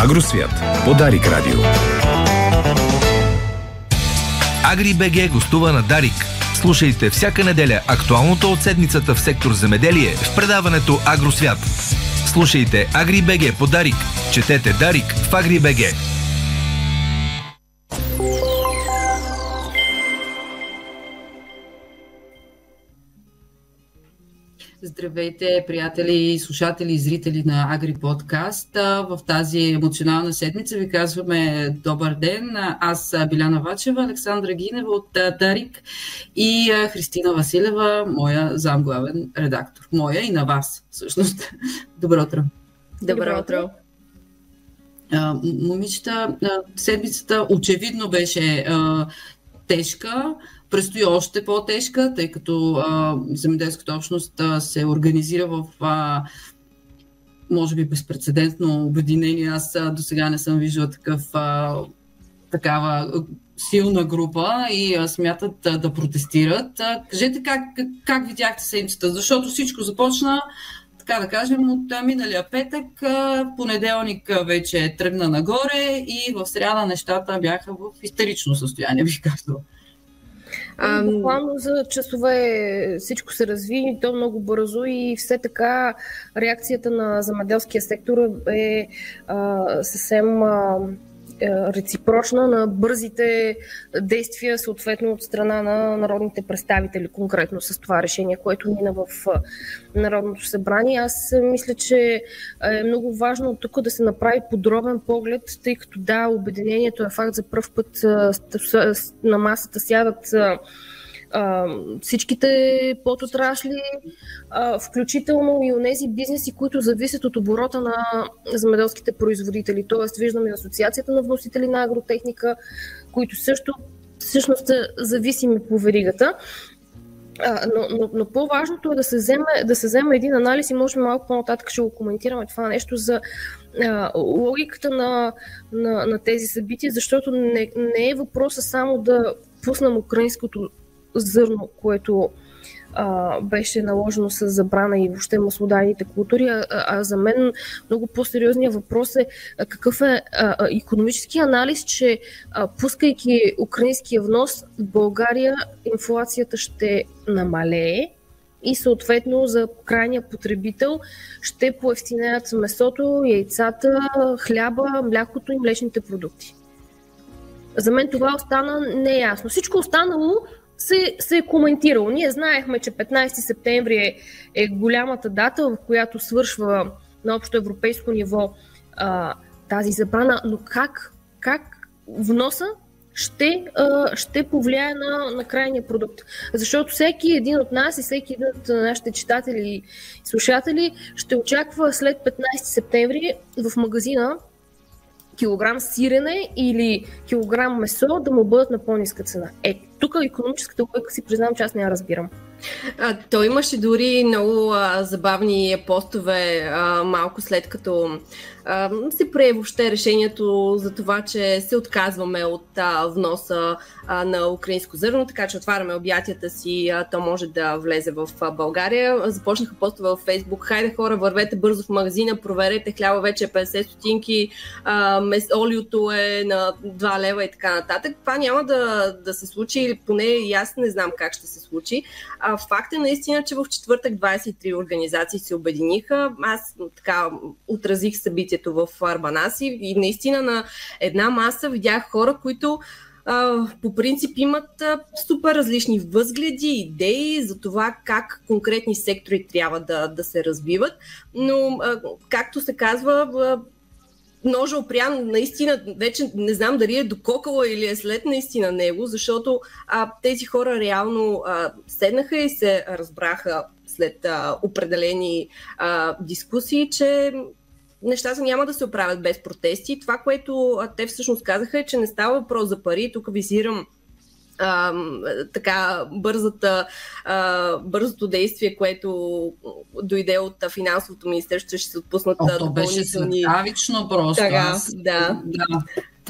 Агросвят по Дарик Радио. Агри БГ гостува на Дарик. Слушайте всяка неделя актуалното от седмицата в сектор земеделие в предаването Агросвят. Слушайте Агри БГ по Дарик. Четете Дарик в Агри Здравейте, приятели, слушатели и зрители на Агри Подкаст. В тази емоционална седмица ви казваме добър ден. Аз Биляна Вачева, Александра Гинева от Дарик и Христина Василева, моя замглавен редактор. Моя и на вас, всъщност. Добро утро. Добро утро. Момичета, седмицата очевидно беше тежка предстои още по-тежка, тъй като а, земеделската общност а, се организира в а, може би безпредседентно обединение. Аз до сега не съм виждала такъв, а, такава силна група и а, смятат а, да протестират. А, кажете как, как, как видяхте седмицата, защото всичко започна така да кажем, от миналия петък, понеделник вече тръгна нагоре и в сряда нещата бяха в истерично състояние, бих казала. А, буквално за часове всичко се разви, то много бързо и все така реакцията на замеделския сектор е а, съвсем а, реципрочна на бързите действия, съответно от страна на народните представители, конкретно с това решение, което мина в Народното събрание. Аз мисля, че е много важно тук да се направи подробен поглед, тъй като да, обединението е факт за първ път на масата сядат всичките подотрасли, а, включително и тези бизнеси, които зависят от оборота на земеделските производители. Тоест, виждаме Асоциацията на вносители на агротехника, които също всъщност зависими по веригата. Но, но, но по-важното е да се, вземе, да се вземе един анализ и може малко по-нататък ще го коментираме това нещо за а, логиката на, на, на тези събития, защото не, не е въпроса само да пуснем украинското зърно, което а, беше наложено с забрана и въобще маслодайните култури, а, а за мен много по-сериозният въпрос е какъв е а, економически анализ, че а, пускайки украинския внос в България инфлацията ще намалее и съответно за крайния потребител ще поевтинеят месото, яйцата, хляба, млякото и млечните продукти. За мен това остана неясно. Всичко останало се, се е коментирало. Ние знаехме, че 15 септември е, е голямата дата, в която свършва на общо европейско ниво а, тази забрана, но как, как вноса ще, а, ще повлияе на, на крайния продукт. Защото всеки един от нас и всеки един от нашите читатели и слушатели ще очаква след 15 септември в магазина килограм сирене или килограм месо да му бъдат на по-ниска цена. Е, тук економическата логика си признавам, че аз не я разбирам. А, то имаше дори много а, забавни постове а, малко след като а, се прие въобще решението за това, че се отказваме от а, вноса а, на украинско зърно, така че отваряме обятията си, а, то може да влезе в а, България. Започнаха постове в Фейсбук. Хайде хора, вървете бързо в магазина, проверете хляба вече е 50 стотинки, а, мес, олиото е на 2 лева и така нататък. Това няма да, да се случи, или поне и аз не знам как ще се случи. А, факт е наистина, че в четвъртък 23 организации се обединиха. Аз така отразих събитието в Арбанаси и наистина на една маса видях хора, които по принцип имат супер различни възгледи, идеи за това как конкретни сектори трябва да, да се развиват, но както се казва, ножа опрян наистина, вече не знам дали е дококала или е след наистина него, защото а, тези хора реално а, седнаха и се разбраха след а, определени а, дискусии, че нещата няма да се оправят без протести. Това, което а, те всъщност казаха е, че не става въпрос за пари. Тук визирам а, така бързата, а, бързото действие, което дойде от финансовото министерство, ще се отпуснат О, то беше светавично просто. Така, да. да.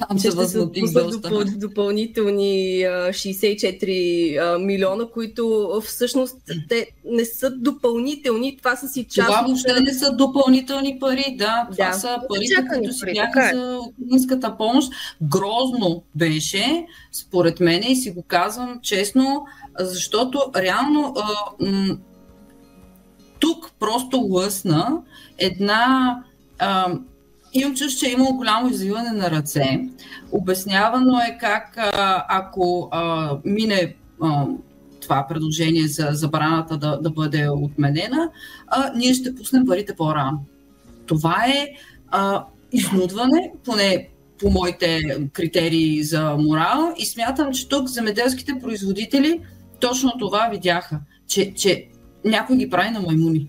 Там се възмутих доста. допълнителни 64 милиона, които всъщност те не са допълнителни. Това са си част. Това въобще не са допълнителни пари, да. Това да. са пари, които си бяха е. за украинската помощ. Грозно беше, според мен, и си го казвам честно, защото реално а, м- тук просто лъсна една а, Имам чувство, че е имало голямо извиване на ръце. Обяснявано е как ако а, мине а, това предложение за забраната да, да бъде отменена, а, ние ще пуснем парите по-рано. Това е а, изнудване, поне по моите критерии за морал и смятам, че тук земеделските производители точно това видяха, че, че някой ги прави на маймуни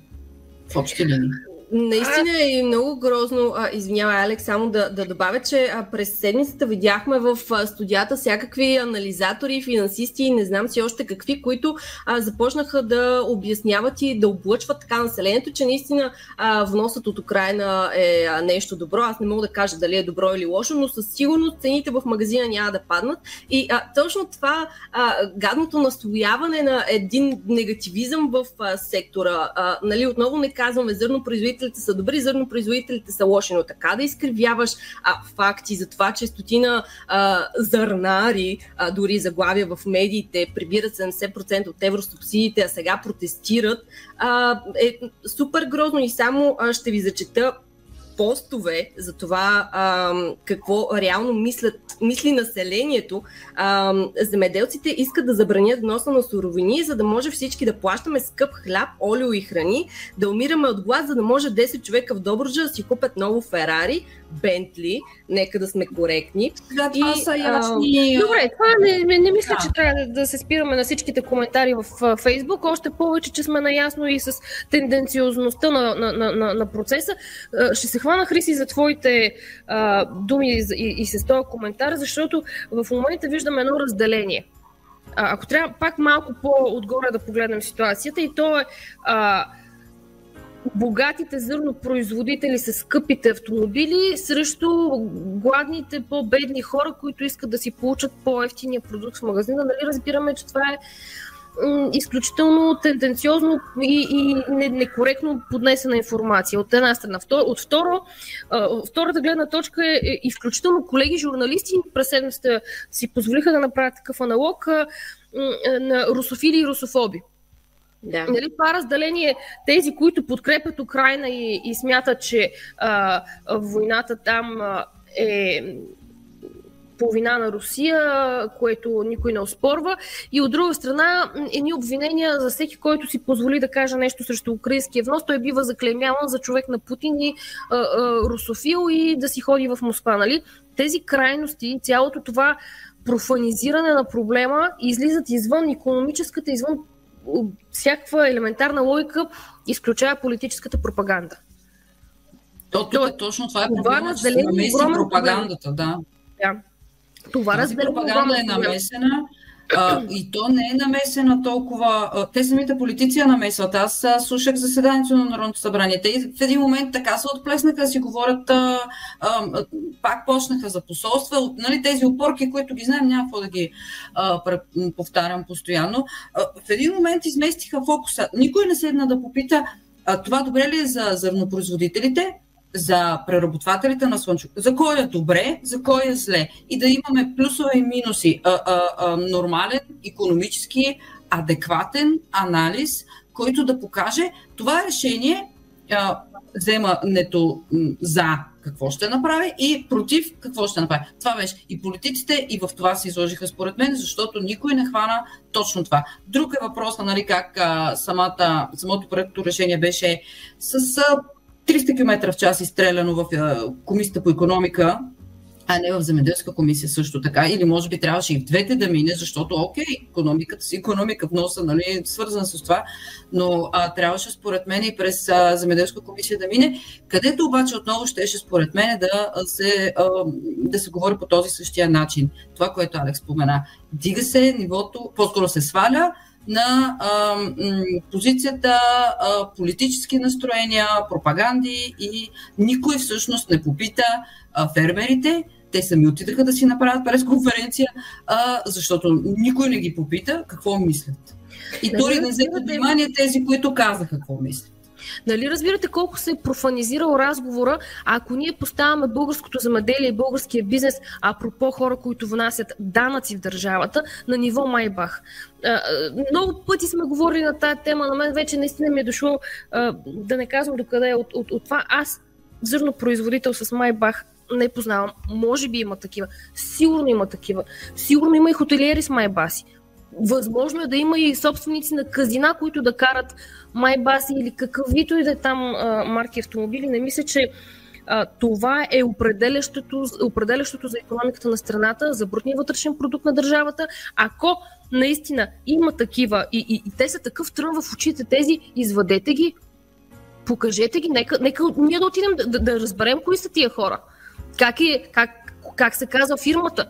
в общи линии. Наистина е много грозно. А, извинявай, Алекс, само да, да добавя, че през седмицата видяхме в студията всякакви анализатори, финансисти и не знам си още какви, които а, започнаха да обясняват и да облъчват така населението, че наистина а, вносът от Украина е нещо добро. Аз не мога да кажа дали е добро или лошо, но със сигурност цените в магазина няма да паднат. И а, точно това а, гадното настояване на един негативизъм в а, сектора. А, нали, отново не казваме зърно производител производителите са добри, зърнопроизводителите са лоши, но така да изкривяваш а, факти за това, че стотина а, зърнари, а, дори заглавия в медиите, прибират 70% от евросубсидиите, а сега протестират, а, е супер грозно. И само а, ще ви зачета постове за това а, какво реално мислят, мисли населението, а, земеделците искат да забранят вноса на суровини, за да може всички да плащаме скъп хляб, олио и храни, да умираме от глад, за да може 10 човека в Добруджа да си купят ново Ферари, Бентли, нека да сме коректни. Да, това и, са ясни. А, добре, това не, не, не мисля, да. че трябва да, да се спираме на всичките коментари в Фейсбук, още повече, че сме наясно и с тенденциозността на, на, на, на, на процеса. Ще се хвана, Хриси, за твоите а, думи и, и, и с този коментар, защото в момента виждаме едно разделение. А, ако трябва пак малко по-отгоре да погледнем ситуацията, и то е а, богатите зърнопроизводители с скъпите автомобили срещу гладните, по-бедни хора, които искат да си получат по-ефтиния продукт в магазина. Нали разбираме, че това е изключително тенденциозно и, и некоректно поднесена информация от една страна. От второ, втората гледна точка е, е изключително колеги журналисти през седмицата си позволиха да направят такъв аналог на русофили и русофоби. Да. Нали, това разделение, тези, които подкрепят Украина и, и смятат, че а, войната там а, е по вина на Русия, което никой не оспорва. И от друга страна, едни обвинения за всеки, който си позволи да каже нещо срещу украинския внос, той бива заклеймяван за човек на Путин и а, а, русофил и да си ходи в Москва. Нали? Тези крайности, цялото това профанизиране на проблема излизат извън економическата, извън всякаква елементарна логика, изключая политическата пропаганда. То, тук, точно това е проблема, че се намеси пропагандата, да. да. Това Тази пропаганда е намесена а, и то не е намесена толкова. А, те самите политици я намесват. Аз а, слушах заседанието на Народното събрание. Те в един момент така се отплеснаха, си говорят, а, а, пак почнаха за посолства. От, нали, тези опорки, които ги знаем, няма какво да ги а, повтарям постоянно. А, в един момент изместиха фокуса. Никой не седна да попита а, това добре ли е за зърнопроизводителите, за преработвателите на слънчев. За кой е добре, за кой е зле. И да имаме плюсове и минуси. А, а, а, нормален, економически, адекватен анализ, който да покаже това решение, а, вземането за какво ще направи и против какво ще направи. Това беше и политиците и в това се изложиха според мен, защото никой не хвана точно това. Друг е въпросът, нали, как а, самата, самото проекто решение беше с а, 300 км в час изстреляно в Комисията по економика, а не в земеделска комисия също така. Или може би трябваше и в двете да мине, защото, окей, економиката си економика, вноса, нали, е свързана с това, но а, трябваше според мен и през а, земеделска комисия да мине, където обаче отново щеше според мен да се, а, да се говори по този същия начин. Това, което Алекс спомена. Дига се нивото, по-скоро се сваля, на а, м, позицията а, политически настроения, пропаганди и никой всъщност не попита а, фермерите те сами отидаха да си направят пресконференция, а, защото никой не ги попита какво мислят. И дори не взеха внимание тези, които казаха какво мислят. Нали разбирате колко се е профанизирал разговора, ако ние поставяме българското замеделие и българския бизнес, апропо хора, които внасят данъци в държавата, на ниво Майбах. Много пъти сме говорили на тази тема, на мен вече наистина ми е дошло да не казвам докъде е от, от, от това. Аз зърнопроизводител с Майбах не познавам. Може би има такива. Сигурно има такива. Сигурно има и хотелиери с Майбаси. Възможно е да има и собственици на казина, които да карат майбаси или какъвито и да е там а, марки автомобили. Не мисля, че а, това е определящото, определящото за економиката на страната, за брутния вътрешен продукт на държавата. Ако наистина има такива и, и, и те са такъв трън в очите тези, извадете ги, покажете ги, нека, нека ние да отидем да, да, да разберем кои са тия хора. Как, е, как, как се казва фирмата,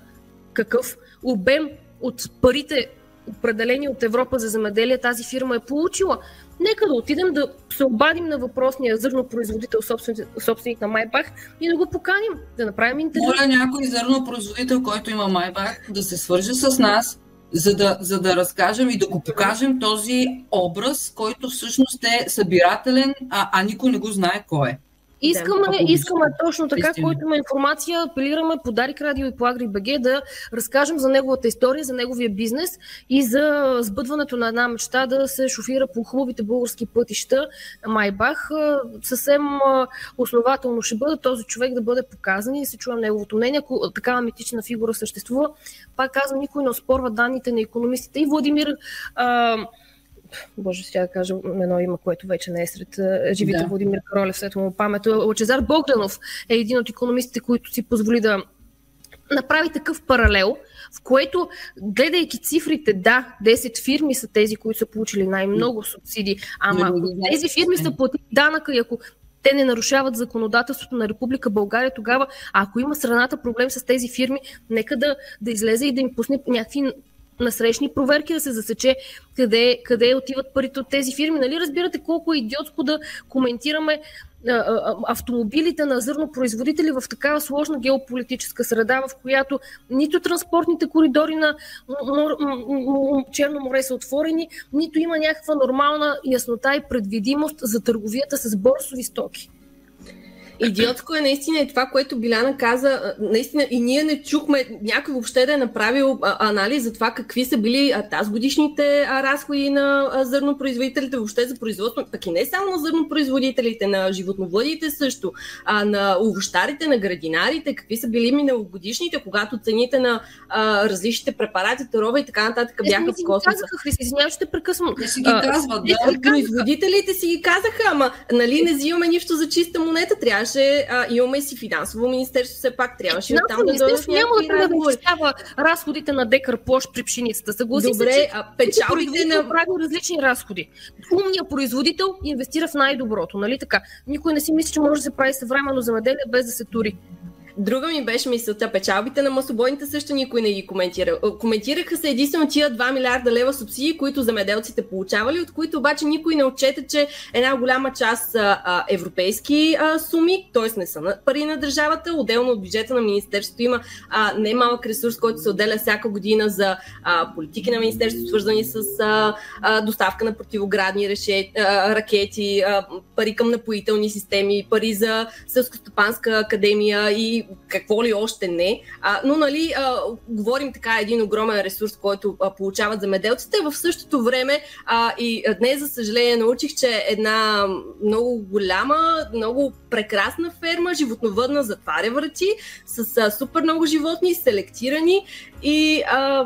какъв обем от парите определени от Европа за земеделие тази фирма е получила. Нека да отидем да се обадим на въпросния зърнопроизводител, собственик, собственик на Майбах и да го поканим, да направим интервю. Моля някой зърнопроизводител, който има Майбах, да се свърже с нас, за да, за да разкажем и да го покажем този образ, който всъщност е събирателен, а, а никой не го знае кой е. Искаме, да, искаме точно така, който има информация, апелираме по Дарик Радио и по Агри БГ да разкажем за неговата история, за неговия бизнес и за сбъдването на една мечта да се шофира по хубавите български пътища Майбах. Съвсем основателно ще бъде този човек да бъде показан и да се чуем неговото мнение. Ако такава митична фигура съществува, пак казвам, никой не оспорва данните на економистите. И Владимир а, Боже, сега да кажа едно има, което вече не е сред живите да. Владимир Королев, след му памет. Лачезар Богданов е един от економистите, които си позволи да направи такъв паралел, в което, гледайки цифрите, да, 10 фирми са тези, които са получили най-много субсидии, ама ако тези фирми са платили данъка и ако те не нарушават законодателството на Република България, тогава, ако има страната проблем с тези фирми, нека да, да излезе и да им пусне някакви насрещни проверки да се засече къде, къде отиват парите от тези фирми. Нали разбирате колко е идиотско да коментираме автомобилите на зърнопроизводители в такава сложна геополитическа среда, в която нито транспортните коридори на Черно море са отворени, нито има някаква нормална яснота и предвидимост за търговията с борсови стоки. Идиотско е наистина и това, което Биляна каза. Наистина и ние не чухме някой въобще да е направил анализ за това какви са били тази годишните разходи на зърнопроизводителите, въобще за производство, пък и не само на зърнопроизводителите, на животновъдите също, а на овощарите, на градинарите, какви са били миналогодишните, когато цените на а, различните препарати, тарова и така нататък бяха в космоса. Извинявай, ще прекъсвам. Те си ги казват, да. Производителите си ги казаха, ама нали не взимаме нищо за чиста монета, трябваше трябваше, а, имаме си финансово министерство, все пак трябваше да там да дойдат няма да изчислява разходите на декар площ при пшеницата. Съгласи Добре, се, че а печалбите на... прави различни разходи. Умният производител инвестира в най-доброто, нали така? Никой не си мисли, че може да се прави съвременно замеделие без да се тури. Друга ми беше мисълта. Печалбите на маслобойните също никой не ги коментира. Коментираха се единствено тия 2 милиарда лева субсидии, които замеделците получавали, от които обаче никой не отчете, че една голяма част са европейски суми, т.е. не са пари на държавата. Отделно от бюджета на Министерството има а, немалък ресурс, който се отделя всяка година за политики на Министерството, свързани с доставка на противоградни ракети, пари към напоителни системи, пари за Сълскостопанска академия и какво ли още не. А, но, нали, а, говорим така един огромен ресурс, който а, получават замеделците. В същото време а, и днес, за съжаление, научих, че една много голяма, много прекрасна ферма, животновъдна, затваря врати, с а, супер много животни, селектирани и а,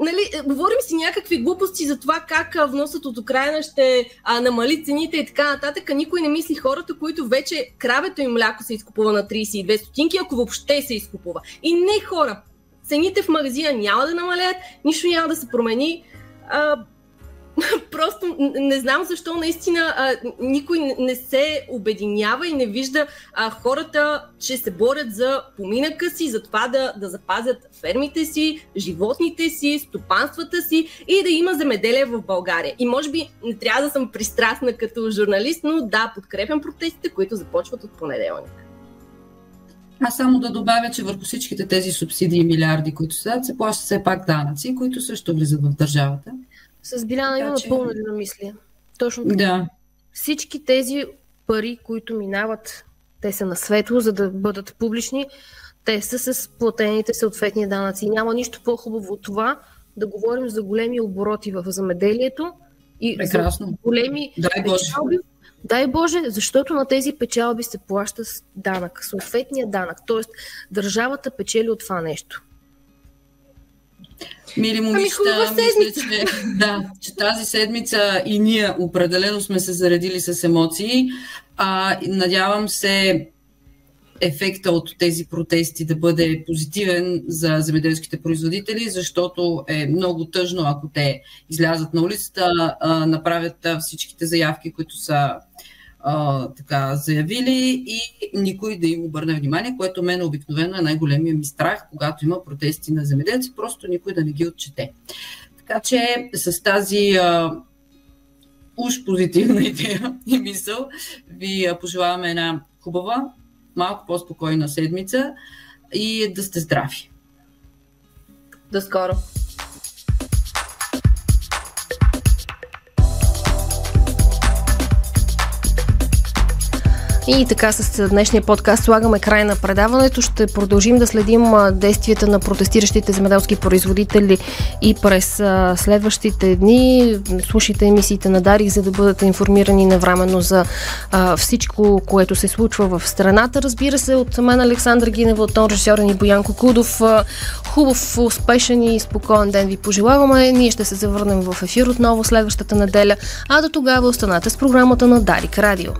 нали, говорим си някакви глупости за това как вносът от Украина ще а, намали цените и така нататък, никой не мисли хората, които вече кравето им мляко се изкупува на 32 стотинки, ако въобще се изкупува. И не хора, цените в магазина няма да намалят, нищо няма да се промени. А, просто не знам защо наистина а, никой не се обединява и не вижда а, хората, че се борят за поминъка си, за това да, да запазят фермите си, животните си, стопанствата си и да има земеделие в България. И може би не трябва да съм пристрастна като журналист, но да, подкрепям протестите, които започват от понеделник. Аз само да добавя, че върху всичките тези субсидии и милиарди, които се дадат, се плащат все пак данъци, които също влизат в държавата. С Биляна има че... пълно мисля. Точно така. Да. Всички тези пари, които минават, те са на светло, за да бъдат публични, те са с платените съответни данъци. Няма нищо по-хубаво от това да говорим за големи обороти в замеделието и Прекрасно. за големи Дай Боже. печалби. Дай Боже, защото на тези печалби се плаща данък, съответния данък. Тоест, държавата печели от това нещо. Мили момичета, ами, мисля, че, да, че тази седмица и ние определено сме се заредили с емоции. А, надявам се ефекта от тези протести да бъде позитивен за земеделските производители, защото е много тъжно, ако те излязат на улицата, а, направят всичките заявки, които са а, така заявили и никой да им обърне внимание, което мен обикновено е най-големия ми страх, когато има протести на земеделци, просто никой да не ги отчете. Така че с тази а, уж позитивна идея и мисъл ви пожелаваме една хубава, малко по-спокойна седмица и да сте здрави. До скоро! И така с днешния подкаст слагаме край на предаването. Ще продължим да следим действията на протестиращите земеделски производители и през следващите дни. Слушайте емисиите на Дарик, за да бъдете информирани навременно за всичко, което се случва в страната. Разбира се, от мен Александър Гинева, от тон режисьорен и Боянко Кудов. Хубав, успешен и спокоен ден ви пожелаваме. Ние ще се завърнем в ефир отново следващата неделя, а до тогава останате с програмата на Дарик Радио.